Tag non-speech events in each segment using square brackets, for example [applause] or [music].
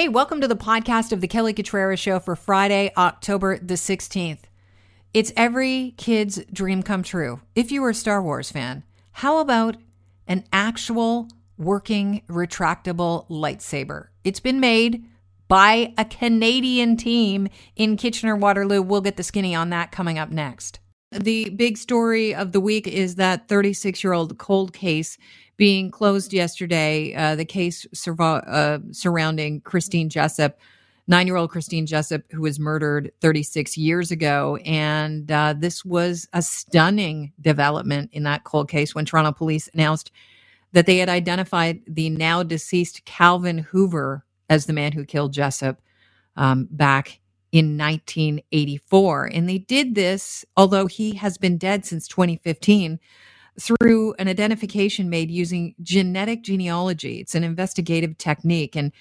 Hey, welcome to the podcast of the Kelly Cutrara Show for Friday, October the 16th. It's every kid's dream come true. If you were a Star Wars fan, how about an actual working retractable lightsaber? It's been made by a Canadian team in Kitchener Waterloo. We'll get the skinny on that coming up next. The big story of the week is that 36 year old cold case being closed yesterday. Uh, the case uh, surrounding Christine Jessop, nine year old Christine Jessop, who was murdered 36 years ago. And uh, this was a stunning development in that cold case when Toronto police announced that they had identified the now deceased Calvin Hoover as the man who killed Jessop um, back in 1984. And they did this, although he has been dead since 2015 through an identification made using genetic genealogy. It's an investigative technique. And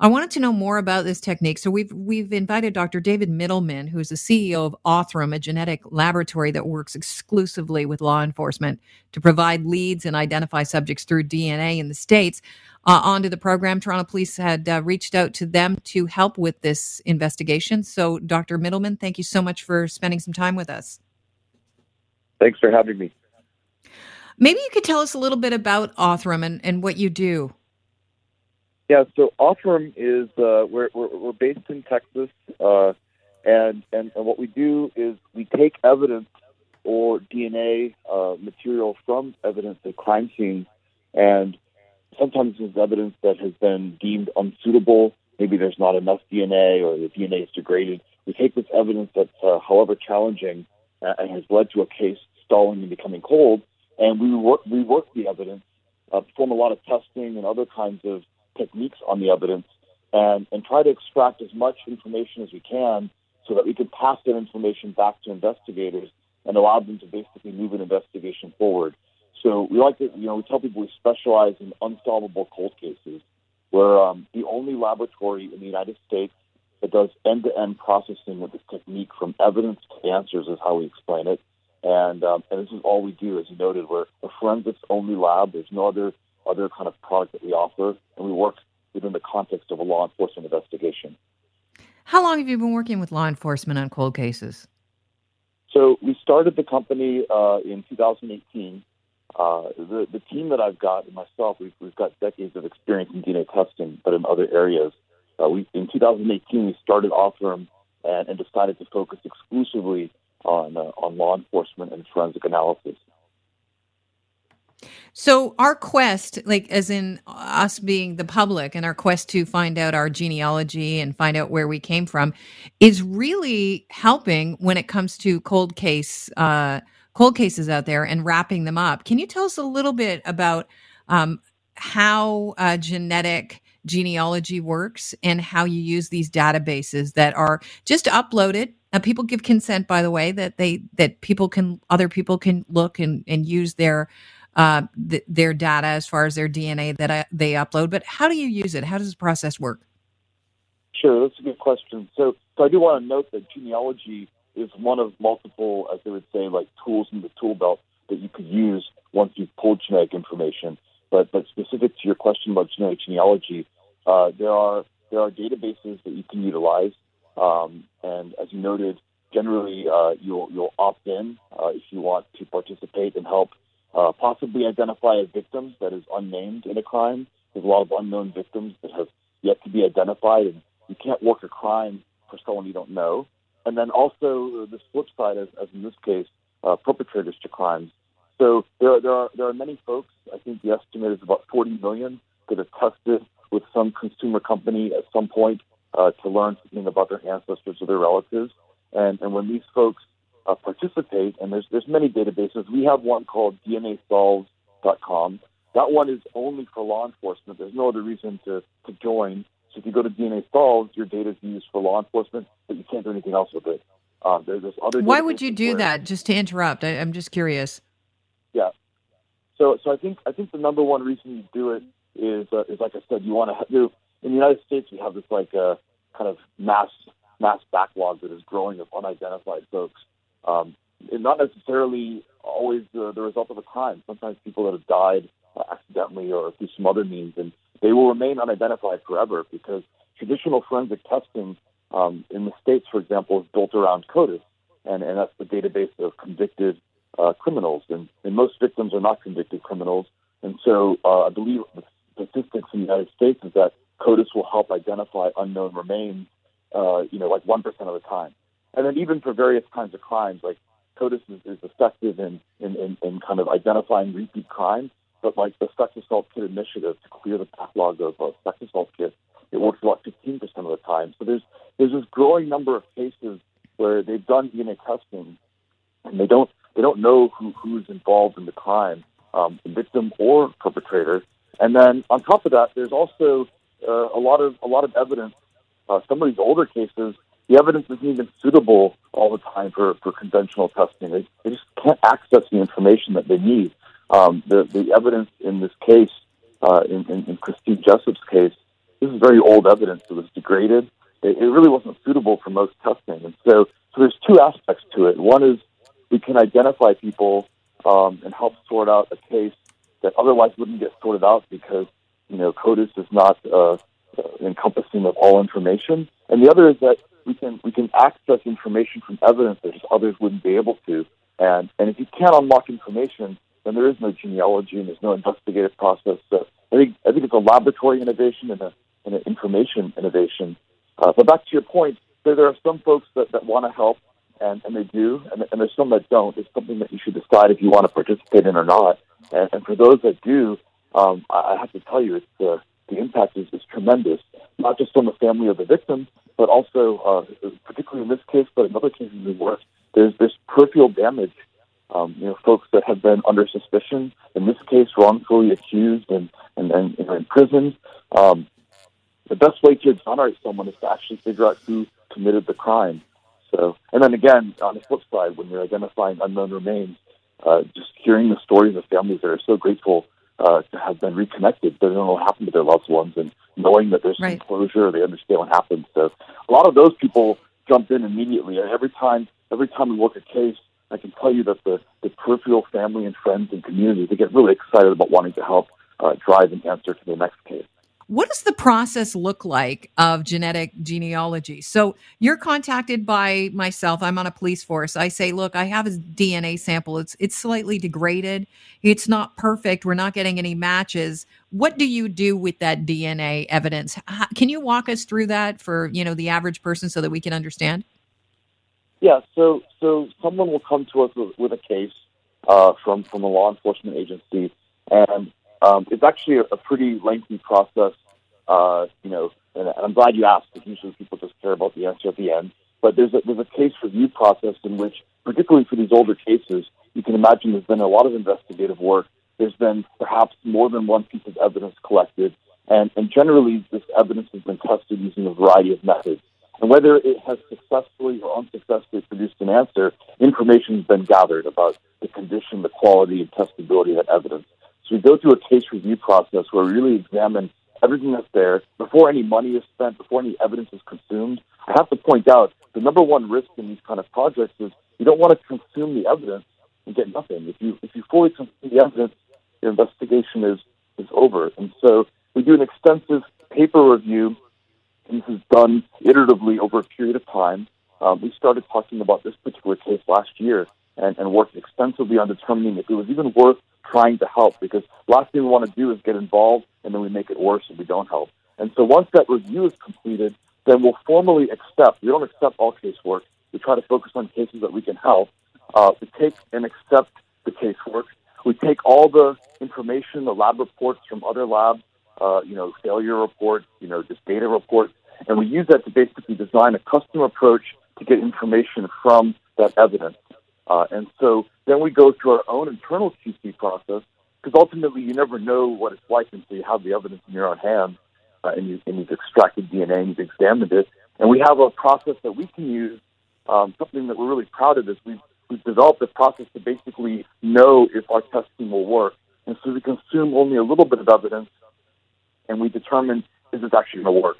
I wanted to know more about this technique. So we've we've invited Dr. David Mittelman, who's the CEO of Othram, a genetic laboratory that works exclusively with law enforcement to provide leads and identify subjects through DNA in the states, uh, onto the program. Toronto Police had uh, reached out to them to help with this investigation. So, Dr. Mittelman, thank you so much for spending some time with us. Thanks for having me. Maybe you could tell us a little bit about Othram and, and what you do. Yeah, so Othram is uh, we're, we're, we're based in Texas, uh, and, and and what we do is we take evidence or DNA uh, material from evidence at crime scenes, and sometimes it's evidence that has been deemed unsuitable. Maybe there's not enough DNA, or the DNA is degraded. We take this evidence that's, uh, however challenging, uh, and has led to a case stalling and becoming cold, and we work, we work the evidence, uh, perform a lot of testing and other kinds of techniques on the evidence, and, and try to extract as much information as we can so that we can pass that information back to investigators and allow them to basically move an investigation forward. So we like to, you know, we tell people we specialize in unsolvable cold cases. We're um, the only laboratory in the United States that does end-to-end processing with this technique from evidence to answers is how we explain it. And um, and this is all we do, as you noted. We're a forensics only lab. There's no other other kind of product that we offer, and we work within the context of a law enforcement investigation. How long have you been working with law enforcement on cold cases? So we started the company uh, in 2018. Uh, the the team that I've got and myself, we've, we've got decades of experience in DNA testing, but in other areas. Uh, we in 2018 we started Othram and, and decided to focus exclusively on uh, on law enforcement and forensic analysis. So our quest, like as in us being the public and our quest to find out our genealogy and find out where we came from is really helping when it comes to cold case uh, cold cases out there and wrapping them up. Can you tell us a little bit about um, how uh, genetic genealogy works and how you use these databases that are just uploaded now, people give consent, by the way, that they that people can other people can look and and use their uh, th- their data as far as their DNA that I, they upload. But how do you use it? How does this process work? Sure, that's a good question. So, so I do want to note that genealogy is one of multiple, as they would say, like tools in the tool belt that you could use once you've pulled genetic information. But but specific to your question about genetic genealogy, uh, there are there are databases that you can utilize um, and as you noted, generally uh, you'll, you'll opt in uh, if you want to participate and help uh, possibly identify a victim that is unnamed in a crime. There's a lot of unknown victims that have yet to be identified, and you can't work a crime for someone you don't know. And then also the flip side, as, as in this case, uh, perpetrators to crimes. So there there are there are many folks. I think the estimate is about 40 million that have tested with some consumer company at some point uh, to learn something about their ancestors or their relatives. And, and when these folks uh, participate, and there's, there's many databases, we have one called DNASolves.com. That one is only for law enforcement. There's no other reason to, to join. So if you go to DNA Solves, your data is used for law enforcement, but you can't do anything else with it. Uh, there's other. Why would you do where, that? Just to interrupt, I, I'm just curious. Yeah. So, so I think I think the number one reason you do it is uh, is like I said, you want to do in the United States, we have this like uh, kind of mass mass backlog that is growing of unidentified folks. Um, and not necessarily always the, the result of a crime. Sometimes people that have died uh, accidentally or through some other means, and they will remain unidentified forever because traditional forensic testing um, in the states, for example, is built around CODIS, and, and that's the database of convicted uh, criminals. And, and most victims are not convicted criminals. And so uh, I believe the statistics in the United States is that CODIS will help identify unknown remains, uh, you know, like 1% of the time. And then even for various kinds of crimes, like CODIS is, is effective in, in, in, in, kind of identifying repeat crimes, but like the sex assault kit initiative to clear the backlog of uh, sex assault kits, it works about 15% of the time. So there's, there's this growing number of cases where they've done DNA testing and they don't, they don't know who, who's involved in the crime, um, the victim or perpetrator. And then on top of that, there's also uh, a lot of a lot of evidence. Uh, some of these older cases, the evidence isn't even suitable all the time for, for conventional testing. They, they just can't access the information that they need. Um, the the evidence in this case, uh, in, in, in Christine Jessop's case, this is very old evidence. It was degraded. It, it really wasn't suitable for most testing, and so so there's two aspects to it. One is we can identify people um, and help sort out a case that otherwise wouldn't get sorted out because you know CODIS is not uh, uh, encompassing of all information. And the other is that we can we can access information from evidence that others wouldn't be able to. And and if you can't unlock information, then there is no genealogy and there's no investigative process. So I think I think it's a laboratory innovation and, a, and an information innovation. Uh, but back to your point, there, there are some folks that, that want to help and, and they do, and, and there's some that don't. It's something that you should decide if you want to participate in or not. And, and for those that do, um, I, have to tell you, it's uh, the impact is, is tremendous, not just on the family of the victim, but also, uh, particularly in this case, but in other cases as well. There's this peripheral damage. Um, you know, folks that have been under suspicion, in this case, wrongfully accused and and, and know, imprisoned. Um, the best way to exonerate someone is to actually figure out who committed the crime. So, and then again, on the flip side, when you're identifying unknown remains, uh, just hearing the stories of families that are so grateful uh, have been reconnected, they don't know what happened to their loved ones, and knowing that there's right. some closure, they understand what happened. So, a lot of those people jump in immediately. And every time, every time we work a case, I can tell you that the, the peripheral family and friends and community they get really excited about wanting to help uh, drive an answer to the next case. What does the process look like of genetic genealogy? So you're contacted by myself. I'm on a police force. I say, look, I have a DNA sample. It's it's slightly degraded. It's not perfect. We're not getting any matches. What do you do with that DNA evidence? How, can you walk us through that for you know the average person so that we can understand? Yeah. So so someone will come to us with, a case uh, from from a law enforcement agency, and um, it's actually a, a pretty lengthy process, uh, you know, and, I'm glad you asked because usually people just care about the answer at the end. But there's a, there's a case review process in which, particularly for these older cases, you can imagine there's been a lot of investigative work. There's been perhaps more than one piece of evidence collected, and, and generally this evidence has been tested using a variety of methods. And whether it has successfully or unsuccessfully produced an answer, information has been gathered about the condition, the quality, and testability of that evidence. So we go through a case review process where we really examine everything that's there before any money is spent, before any evidence is consumed. I have to point out the number one risk in these kind of projects is you don't want to consume the evidence and get nothing. If you if you fully consume the evidence, your investigation is is over. And so we do an extensive paper review. And this is done iteratively over a period of time. Um, we started talking about this particular case last year and, and worked extensively on determining if it was even worth trying to help because last thing we want to do is get involved and then we make it worse and we don't help. And so once that review is completed, then we'll formally accept. We don't accept all casework. We try to focus on cases that we can help. Uh, we take and accept the casework. We take all the information, the lab reports from other labs, uh, you know, failure reports, you know, just data reports, and we use that to basically design a custom approach to get information from that evidence. Uh, and so then we go through our own internal QC process because ultimately you never know what it's like until you have the evidence in your own hands uh, and, you, and you've extracted DNA and you've examined it. And we have a process that we can use. Um, something that we're really proud of is we've, we've developed a process to basically know if our testing will work. And so we consume only a little bit of evidence and we determine is this actually going to work.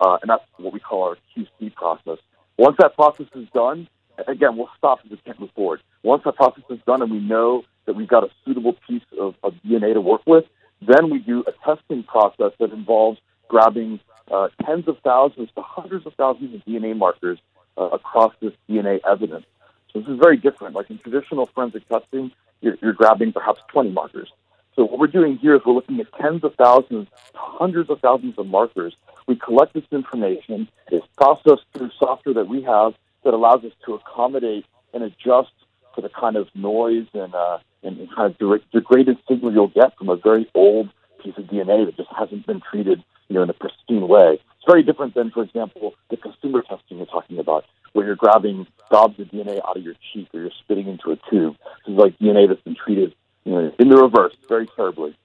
Uh, and that's what we call our QC process. Once that process is done, again, we'll stop if we can't move forward. Once that process is done and we know that we've got a suitable piece of, of DNA to work with, then we do a testing process that involves grabbing uh, tens of thousands to hundreds of thousands of DNA markers uh, across this DNA evidence. So this is very different. Like in traditional forensic testing, you're, you're grabbing perhaps 20 markers. So what we're doing here is we're looking at tens of thousands, hundreds of thousands of markers. We collect this information. It's processed through software that we have that allows us to accommodate and adjust for the kind of noise and, uh, and kind of degraded signal you'll get from a very old piece of DNA that just hasn't been treated, you know, in a pristine way. It's very different than, for example, the consumer testing you're talking about, where you're grabbing gobs of DNA out of your cheek or you're spitting into a tube. This is like DNA that's been treated you know, in the reverse very terribly.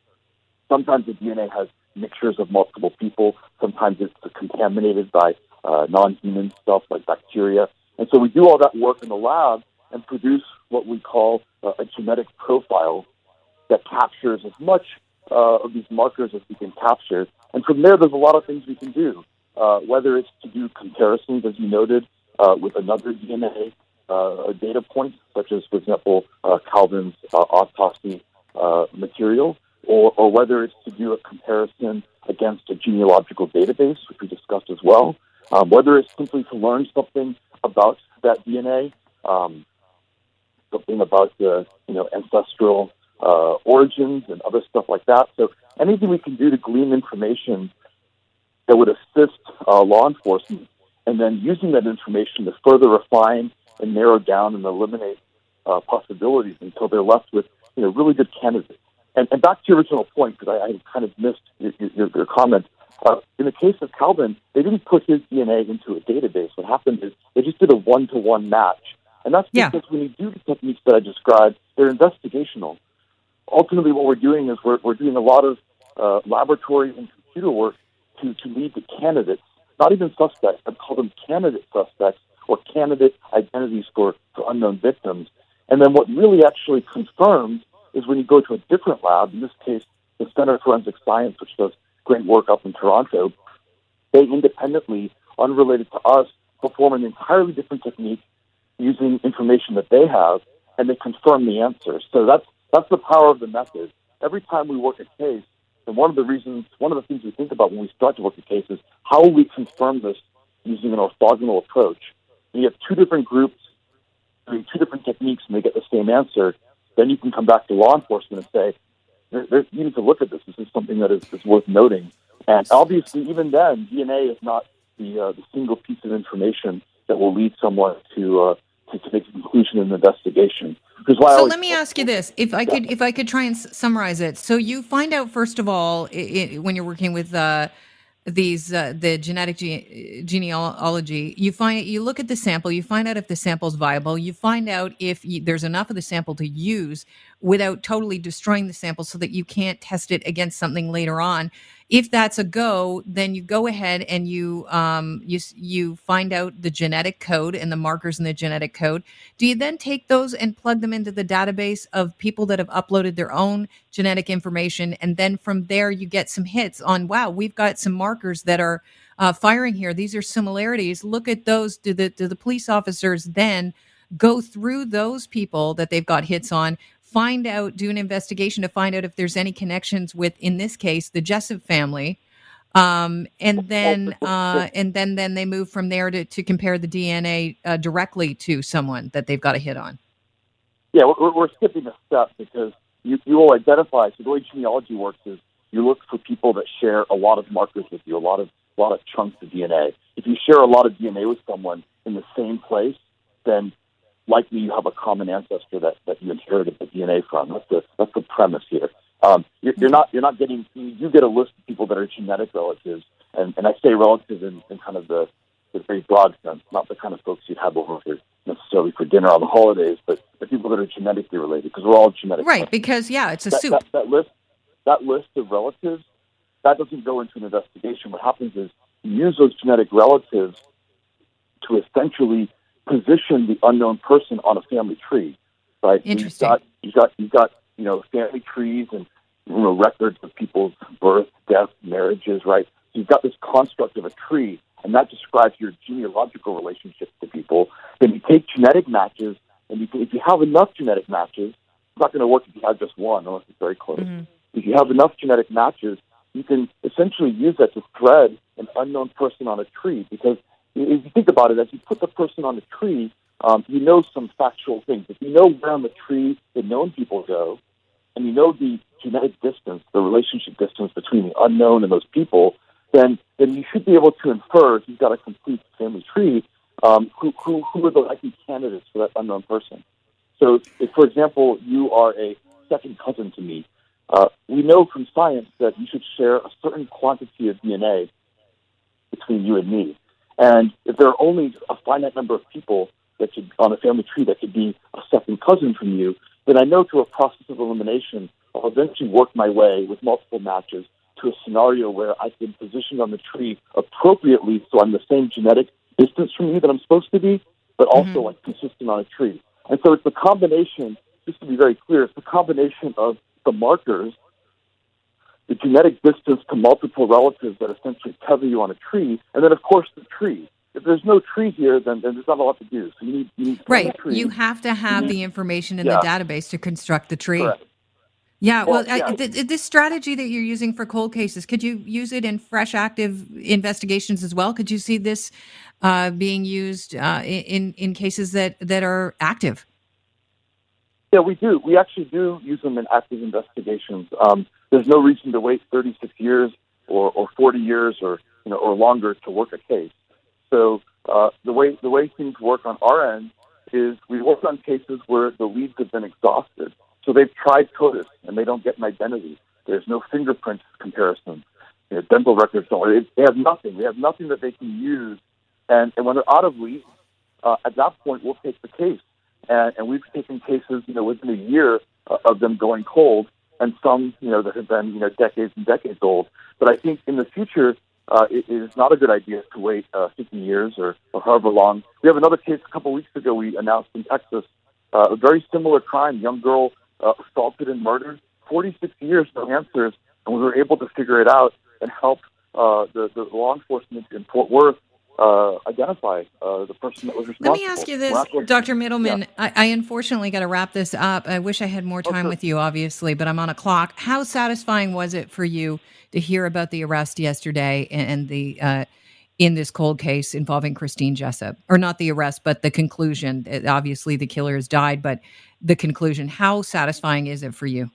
Sometimes the DNA has mixtures of multiple people. Sometimes it's contaminated by uh, non-human stuff like bacteria. And so we do all that work in the lab and produce what we call uh, a genetic profile that captures as much uh, of these markers as we can capture. And from there, there's a lot of things we can do, uh, whether it's to do comparisons, as you noted, uh, with another DNA uh, data point, such as, for example, uh, Calvin's autopsy material, or, or whether it's to do a comparison against a genealogical database, which we discussed as well, um, whether it's simply to learn something about that DNA, um, something about the you know ancestral uh, origins and other stuff like that. So anything we can do to glean information that would assist uh, law enforcement, and then using that information to further refine and narrow down and eliminate uh, possibilities until they're left with you know really good candidates. And, and back to your original point, because I, I kind of missed your, your, your comment. Uh, in the case of Calvin, they didn't put his DNA into a database. What happened is they just did a one-to-one match, and that's because yeah. when you do the techniques that I described, they're investigational. Ultimately, what we're doing is we're, we're doing a lot of uh, laboratory and computer work to, to lead to candidates, not even suspects. I call them candidate suspects or candidate identities for, for unknown victims. And then what really actually confirms is when you go to a different lab, in this case, the Center for Forensic Science, which does great work up in Toronto, they independently, unrelated to us, perform an entirely different technique using information that they have, and they confirm the answer. So that's that's the power of the method. Every time we work a case, and one of the reasons, one of the things we think about when we start to work a case is how will we confirm this using an orthogonal approach And you have two different groups doing two different techniques and they get the same answer, then you can come back to law enforcement and say, there, you need to look at this. This is something that is, is worth noting. And obviously, even then, DNA is not the, uh, the single piece of information that will lead someone to, uh, to, to make a conclusion in an investigation. so always, let me ask you this: if I could, if I could try and summarize it. So you find out first of all it, it, when you're working with uh, these uh, the genetic ge- genealogy you find you look at the sample you find out if the sample is viable you find out if you, there's enough of the sample to use without totally destroying the sample so that you can't test it against something later on if that's a go, then you go ahead and you um, you you find out the genetic code and the markers in the genetic code. Do you then take those and plug them into the database of people that have uploaded their own genetic information, and then from there you get some hits on wow, we've got some markers that are uh, firing here. These are similarities. Look at those. Do the do the police officers then? go through those people that they've got hits on find out, do an investigation to find out if there's any connections with, in this case, the Jessop family. Um, and then, uh, and then, then they move from there to, to compare the DNA uh, directly to someone that they've got a hit on. Yeah, we're, we're skipping a step because you, you will identify. So the way genealogy works is you look for people that share a lot of markers with you, a lot of a lot of chunks of DNA. If you share a lot of DNA with someone in the same place, then likely you have a common ancestor that, that you inherited the DNA from. That's the that's the premise here. Um, you're, you're not you're not getting you get a list of people that are genetic relatives, and, and I say relatives in, in kind of the, the very broad sense, not the kind of folks you'd have over for necessarily for dinner on the holidays, but the people that are genetically related because we're all genetic. Right, because yeah, it's a that, soup. That, that list that list of relatives that doesn't go into an investigation. What happens is you use those genetic relatives to essentially position the unknown person on a family tree, right? Interesting. You've got, you've got, you've got, you know, family trees and you know, records of people's birth, death, marriages, right? So you've got this construct of a tree, and that describes your genealogical relationships to people. Then you take genetic matches, and you, if you have enough genetic matches, it's not going to work if you have just one, unless it's very close. Mm-hmm. If you have enough genetic matches, you can essentially use that to thread an unknown person on a tree because if you think about it, as you put the person on the tree, um, you know some factual things. If you know where on the tree the known people go, and you know the genetic distance, the relationship distance between the unknown and those people, then then you should be able to infer if you've got a complete family tree um, who, who who are the likely candidates for that unknown person. So, if, for example, you are a second cousin to me, uh, we know from science that you should share a certain quantity of DNA between you and me. And if there are only a finite number of people that could, on a family tree that could be a second cousin from you, then I know through a process of elimination, I'll eventually work my way with multiple matches to a scenario where I've been positioned on the tree appropriately so I'm the same genetic distance from you that I'm supposed to be, but also mm-hmm. like consistent on a tree. And so it's the combination, just to be very clear, it's the combination of the markers, the genetic distance to multiple relatives that essentially tether you on a tree, and then of course the tree if there's no tree here, then, then there's not a lot to do. So you need, you need right. You have to have mm-hmm. the information in yeah. the database to construct the tree. Correct. Yeah, well, well yeah. I, th- this strategy that you're using for cold cases, could you use it in fresh active investigations as well? Could you see this uh, being used uh, in in cases that that are active? Yeah, we do. We actually do use them in active investigations. Um, there's no reason to wait 36 years or, or 40 years or you know or longer to work a case. So uh, the way the way things work on our end is we work on cases where the leads have been exhausted. So they've tried CODIS and they don't get an identity. There's no fingerprint comparison. You know, dental records don't. They have nothing. They have nothing that they can use. And, and when they're out of leads, uh, at that point we'll take the case. And, and we've taken cases, you know, within a year uh, of them going cold, and some, you know, that have been, you know, decades and decades old. But I think in the future, uh, it is not a good idea to wait uh, 50 years or, or however long. We have another case a couple weeks ago we announced in Texas, uh, a very similar crime, young girl uh, assaulted and murdered, 46 years, no answers, and we were able to figure it out and help uh, the, the law enforcement in Fort Worth uh, identify uh, the person that was responsible. Let me ask you this, Dr. Mittelman. Yeah. I, I, unfortunately got to wrap this up. I wish I had more time with you, obviously, but I'm on a clock. How satisfying was it for you to hear about the arrest yesterday and the uh, in this cold case involving Christine Jessop, or not the arrest, but the conclusion? Obviously, the killer has died, but the conclusion. How satisfying is it for you?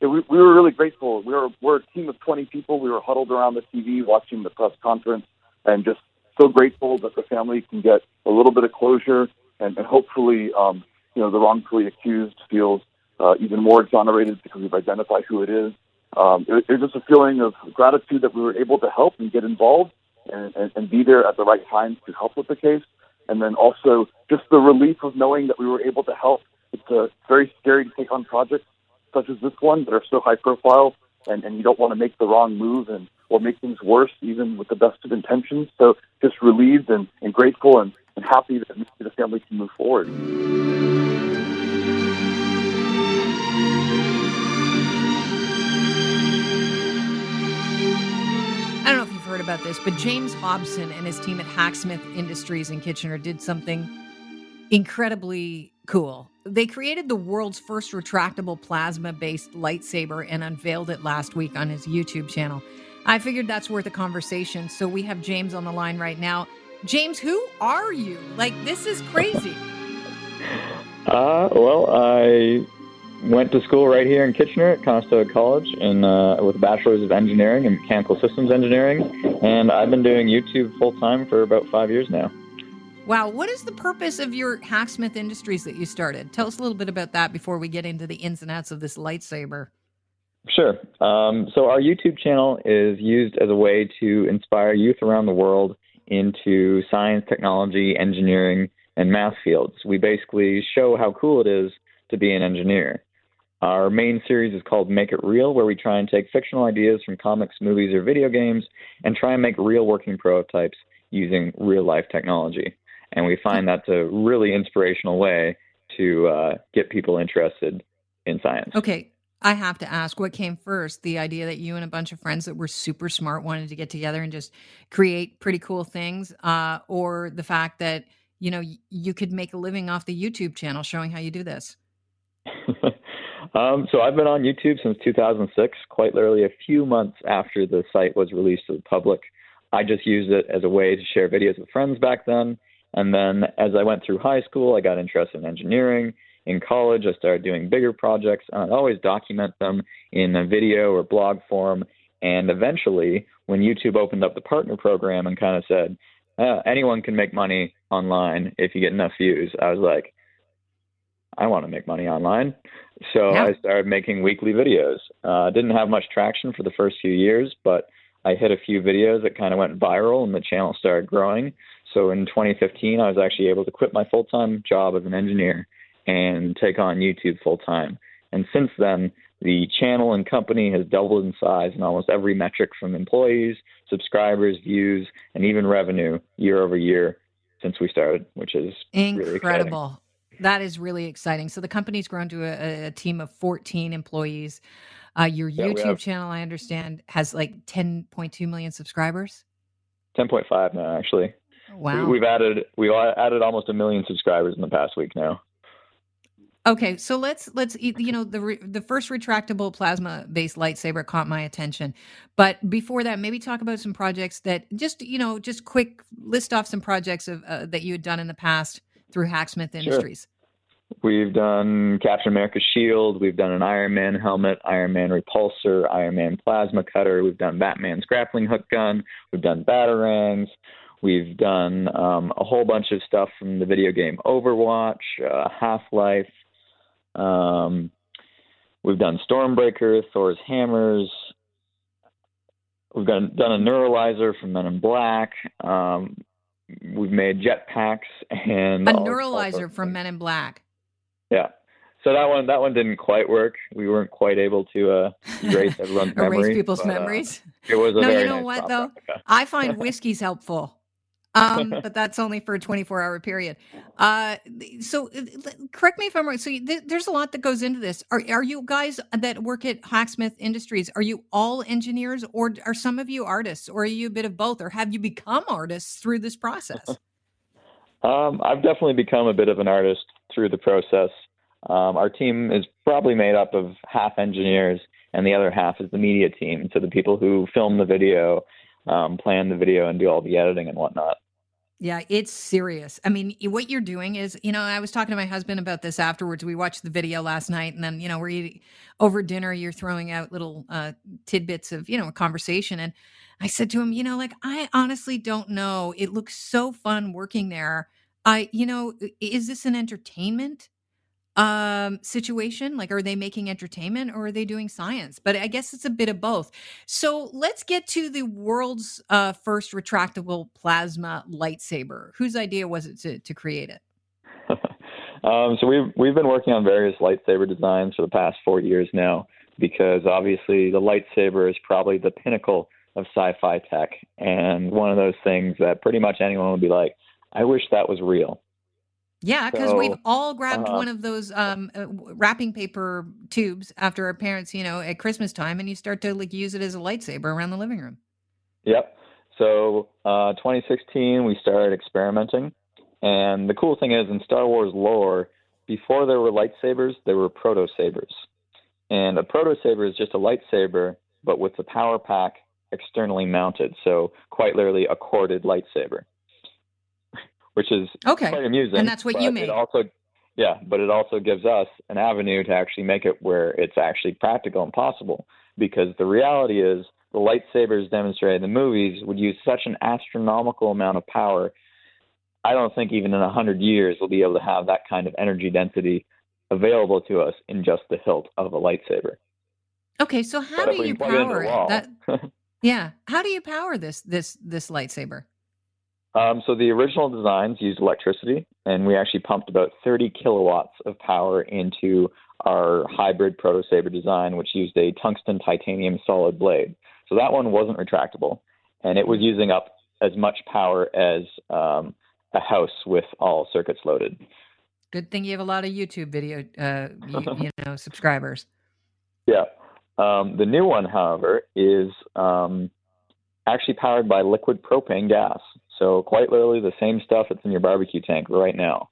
Yeah, we, we were really grateful. We were we're a team of 20 people. We were huddled around the TV watching the press conference and just so grateful that the family can get a little bit of closure and, and hopefully, um, you know, the wrongfully accused feels uh, even more exonerated because we've identified who it is. Um, it, it's just a feeling of gratitude that we were able to help and get involved and, and, and be there at the right time to help with the case. And then also just the relief of knowing that we were able to help. It's uh, very scary to take on projects such as this one that are so high profile and, and you don't want to make the wrong move and or make things worse even with the best of intentions. So just relieved and, and grateful and, and happy that the family can move forward. I don't know if you've heard about this, but James Hobson and his team at Hacksmith Industries in Kitchener did something incredibly cool. They created the world's first retractable plasma based lightsaber and unveiled it last week on his YouTube channel. I figured that's worth a conversation. So we have James on the line right now. James, who are you? Like, this is crazy. Uh, well, I went to school right here in Kitchener at Conestoga College and uh, with a bachelor's of engineering and mechanical systems engineering, and I've been doing YouTube full time for about five years now. Wow, what is the purpose of your Hacksmith Industries that you started? Tell us a little bit about that before we get into the ins and outs of this lightsaber. Sure. Um, so our YouTube channel is used as a way to inspire youth around the world into science, technology, engineering, and math fields. We basically show how cool it is to be an engineer. Our main series is called Make It Real, where we try and take fictional ideas from comics, movies, or video games and try and make real working prototypes using real life technology. And we find that's a really inspirational way to uh, get people interested in science. Okay, I have to ask what came first the idea that you and a bunch of friends that were super smart wanted to get together and just create pretty cool things, uh, or the fact that you know you could make a living off the YouTube channel showing how you do this? [laughs] Um, so I've been on YouTube since 2006, quite literally a few months after the site was released to the public. I just used it as a way to share videos with friends back then. And then as I went through high school, I got interested in engineering. In college, I started doing bigger projects, and I'd always document them in a video or blog form. And eventually, when YouTube opened up the partner program and kind of said, uh, anyone can make money online if you get enough views, I was like, I want to make money online. So yeah. I started making weekly videos. Uh, didn't have much traction for the first few years, but I hit a few videos that kind of went viral and the channel started growing. So in 2015, I was actually able to quit my full time job as an engineer and take on YouTube full time. And since then, the channel and company has doubled in size in almost every metric from employees, subscribers, views, and even revenue year over year since we started, which is incredible. Really that is really exciting. So the company's grown to a, a team of 14 employees. Uh, your yeah, YouTube channel, I understand, has like 10.2 million subscribers. 10.5 now, actually. Wow. We, have added we added almost a million subscribers in the past week now. Okay, so let's let's you know the re, the first retractable plasma based lightsaber caught my attention, but before that, maybe talk about some projects that just you know just quick list off some projects of uh, that you had done in the past through Hacksmith Industries. Sure. We've done Captain America's shield. We've done an Iron Man helmet, Iron Man repulsor, Iron Man plasma cutter. We've done Batman's grappling hook gun. We've done batarangs. We've done um, a whole bunch of stuff from the video game Overwatch, uh, Half Life. Um, we've done Stormbreaker, Thor's hammers. We've done, done a neuralizer from Men in Black. Um, we've made jetpacks and a neuralizer from Men in Black. Yeah. So that one that one didn't quite work. We weren't quite able to uh, erase [laughs] everyone's memories. erase people's but, uh, memories. Uh, it was no. you know nice what though? I find [laughs] whiskey's helpful um, [laughs] but that's only for a 24 hour period. Uh, so uh, correct me if I'm wrong. So th- there's a lot that goes into this. Are, are you guys that work at Hacksmith Industries, are you all engineers or are some of you artists or are you a bit of both or have you become artists through this process? [laughs] um, I've definitely become a bit of an artist through the process. Um, our team is probably made up of half engineers and the other half is the media team. So the people who film the video um, plan the video and do all the editing and whatnot. Yeah, it's serious. I mean, what you're doing is, you know, I was talking to my husband about this afterwards. We watched the video last night, and then, you know, we're eating over dinner. You're throwing out little uh, tidbits of, you know, a conversation. And I said to him, you know, like, I honestly don't know. It looks so fun working there. I, you know, is this an entertainment um situation like are they making entertainment or are they doing science? But i guess it's a bit of both. So let's get to the world's uh first retractable plasma lightsaber. Whose idea was it to, to create it? [laughs] Um so we've we've been working on various lightsaber designs for the past four years now because obviously the lightsaber is probably the pinnacle of sci-fi tech and one of those things that pretty much anyone would be like i wish that was real yeah, because so, we've all grabbed uh, one of those um, uh, wrapping paper tubes after our parents, you know, at Christmas time, and you start to like use it as a lightsaber around the living room. Yep. So, uh, 2016, we started experimenting, and the cool thing is, in Star Wars lore, before there were lightsabers, there were proto sabers, and a proto saber is just a lightsaber, but with the power pack externally mounted. So, quite literally, a corded lightsaber which is okay. quite amusing. And that's what you made. It also, yeah, but it also gives us an avenue to actually make it where it's actually practical and possible. Because the reality is, the lightsabers demonstrated in the movies would use such an astronomical amount of power. I don't think even in a hundred years we'll be able to have that kind of energy density available to us in just the hilt of a lightsaber. Okay, so how but do you power it? That, [laughs] yeah, how do you power this this this lightsaber? Um, so the original designs used electricity, and we actually pumped about 30 kilowatts of power into our hybrid Proto Saber design, which used a tungsten titanium solid blade. So that one wasn't retractable, and it was using up as much power as um, a house with all circuits loaded. Good thing you have a lot of YouTube video, uh, you, [laughs] you know, subscribers. Yeah. Um, the new one, however, is um, actually powered by liquid propane gas. So quite literally the same stuff that's in your barbecue tank right now.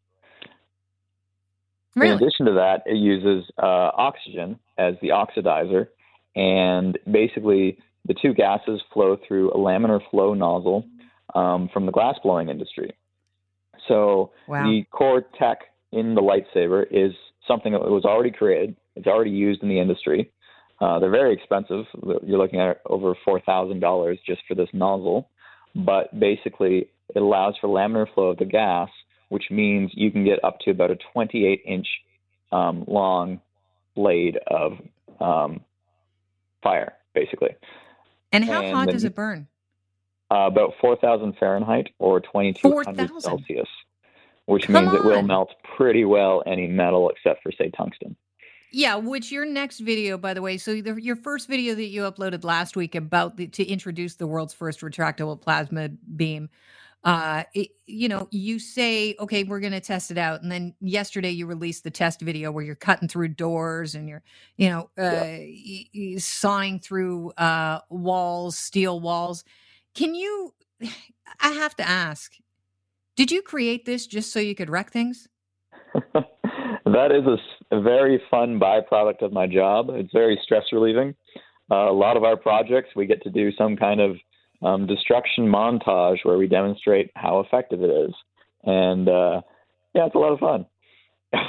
Really? In addition to that, it uses uh, oxygen as the oxidizer, and basically the two gases flow through a laminar flow nozzle um, from the glass blowing industry. So Wow. the core tech in the lightsaber is something that was already created. It's already used in the industry. Uh, they're very expensive. You're looking at over four thousand dollars just for this nozzle, but basically it allows for laminar flow of the gas, which means you can get up to about a 28 inch um, long blade of um, fire, basically. And how and hot then- does it burn? Uh, about 4,000 Fahrenheit or 2200 Celsius, which Come means it will melt pretty well any metal except for, say, tungsten. Yeah, which your next video, by the way, so the, your first video that you uploaded last week about the, to introduce the world's first retractable plasma beam, uh, it, you know, you say, okay, we're going to test it out, and then yesterday you released the test video where you're cutting through doors and you're, you know, uh, y- y- sawing through uh, walls, steel walls. Can you? [sighs] I have to ask, did you create this just so you could wreck things? [laughs] that is a very fun byproduct of my job. It's very stress relieving. Uh, a lot of our projects, we get to do some kind of um, destruction montage where we demonstrate how effective it is. And uh, yeah, it's a lot of fun.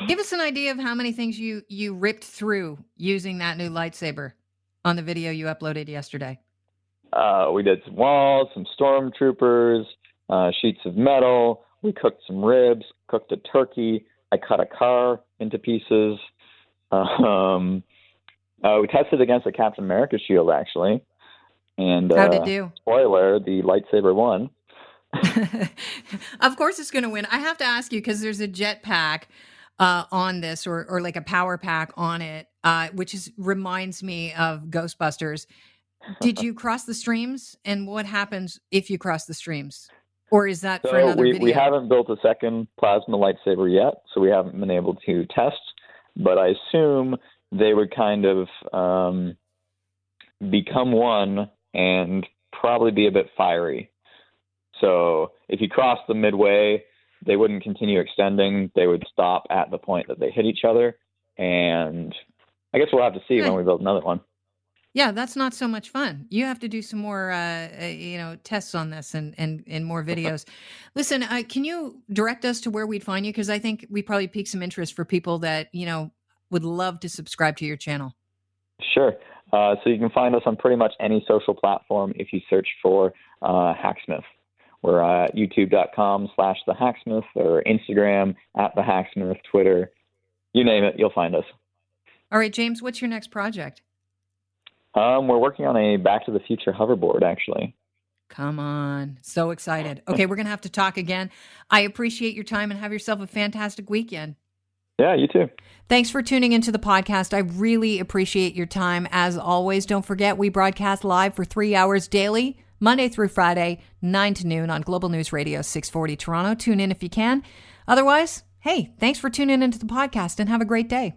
Give us an idea of how many things you you ripped through using that new lightsaber on the video you uploaded yesterday. Uh, we did some walls, some stormtroopers, uh, sheets of metal. We cooked some ribs, cooked a turkey. I cut a car into pieces. Um, uh, we tested against a Captain America shield, actually. And How'd it uh, do? spoiler, the lightsaber won. [laughs] of course, it's going to win. I have to ask you because there's a jetpack uh, on this, or or like a power pack on it, uh, which is reminds me of Ghostbusters. Did you cross the streams, and what happens if you cross the streams, or is that for another we, video? we haven't built a second plasma lightsaber yet, so we haven't been able to test. But I assume they would kind of um, become one and probably be a bit fiery. So if you cross them midway, they wouldn't continue extending. They would stop at the point that they hit each other. And I guess we'll have to see Okay. when we build another one. Yeah, that's not so much fun. You have to do some more, uh, uh, you know, tests on this and and and more videos. [laughs] Listen, uh, can you direct us to where we'd find you? Because I think we probably pique some interest for people that you know would love to subscribe to your channel. Sure. Uh, so you can find us on pretty much any social platform if you search for uh, Hacksmith. We're uh, youtube.com slash the Hacksmith or Instagram at the Hacksmith, Twitter, you name it, you'll find us. All right, James, what's your next project? Um, we're working on a Back to the Future hoverboard, actually. Come on, so excited. Okay, we're gonna have to talk again. I appreciate your time and have yourself a fantastic weekend. Yeah, you too. Thanks for tuning into the podcast. I really appreciate your time. As always, don't forget we broadcast live for three hours daily, Monday through Friday, 9 to noon on Global News Radio 640 Toronto. Tune in if you can. Otherwise, hey, thanks for tuning into the podcast and have a great day.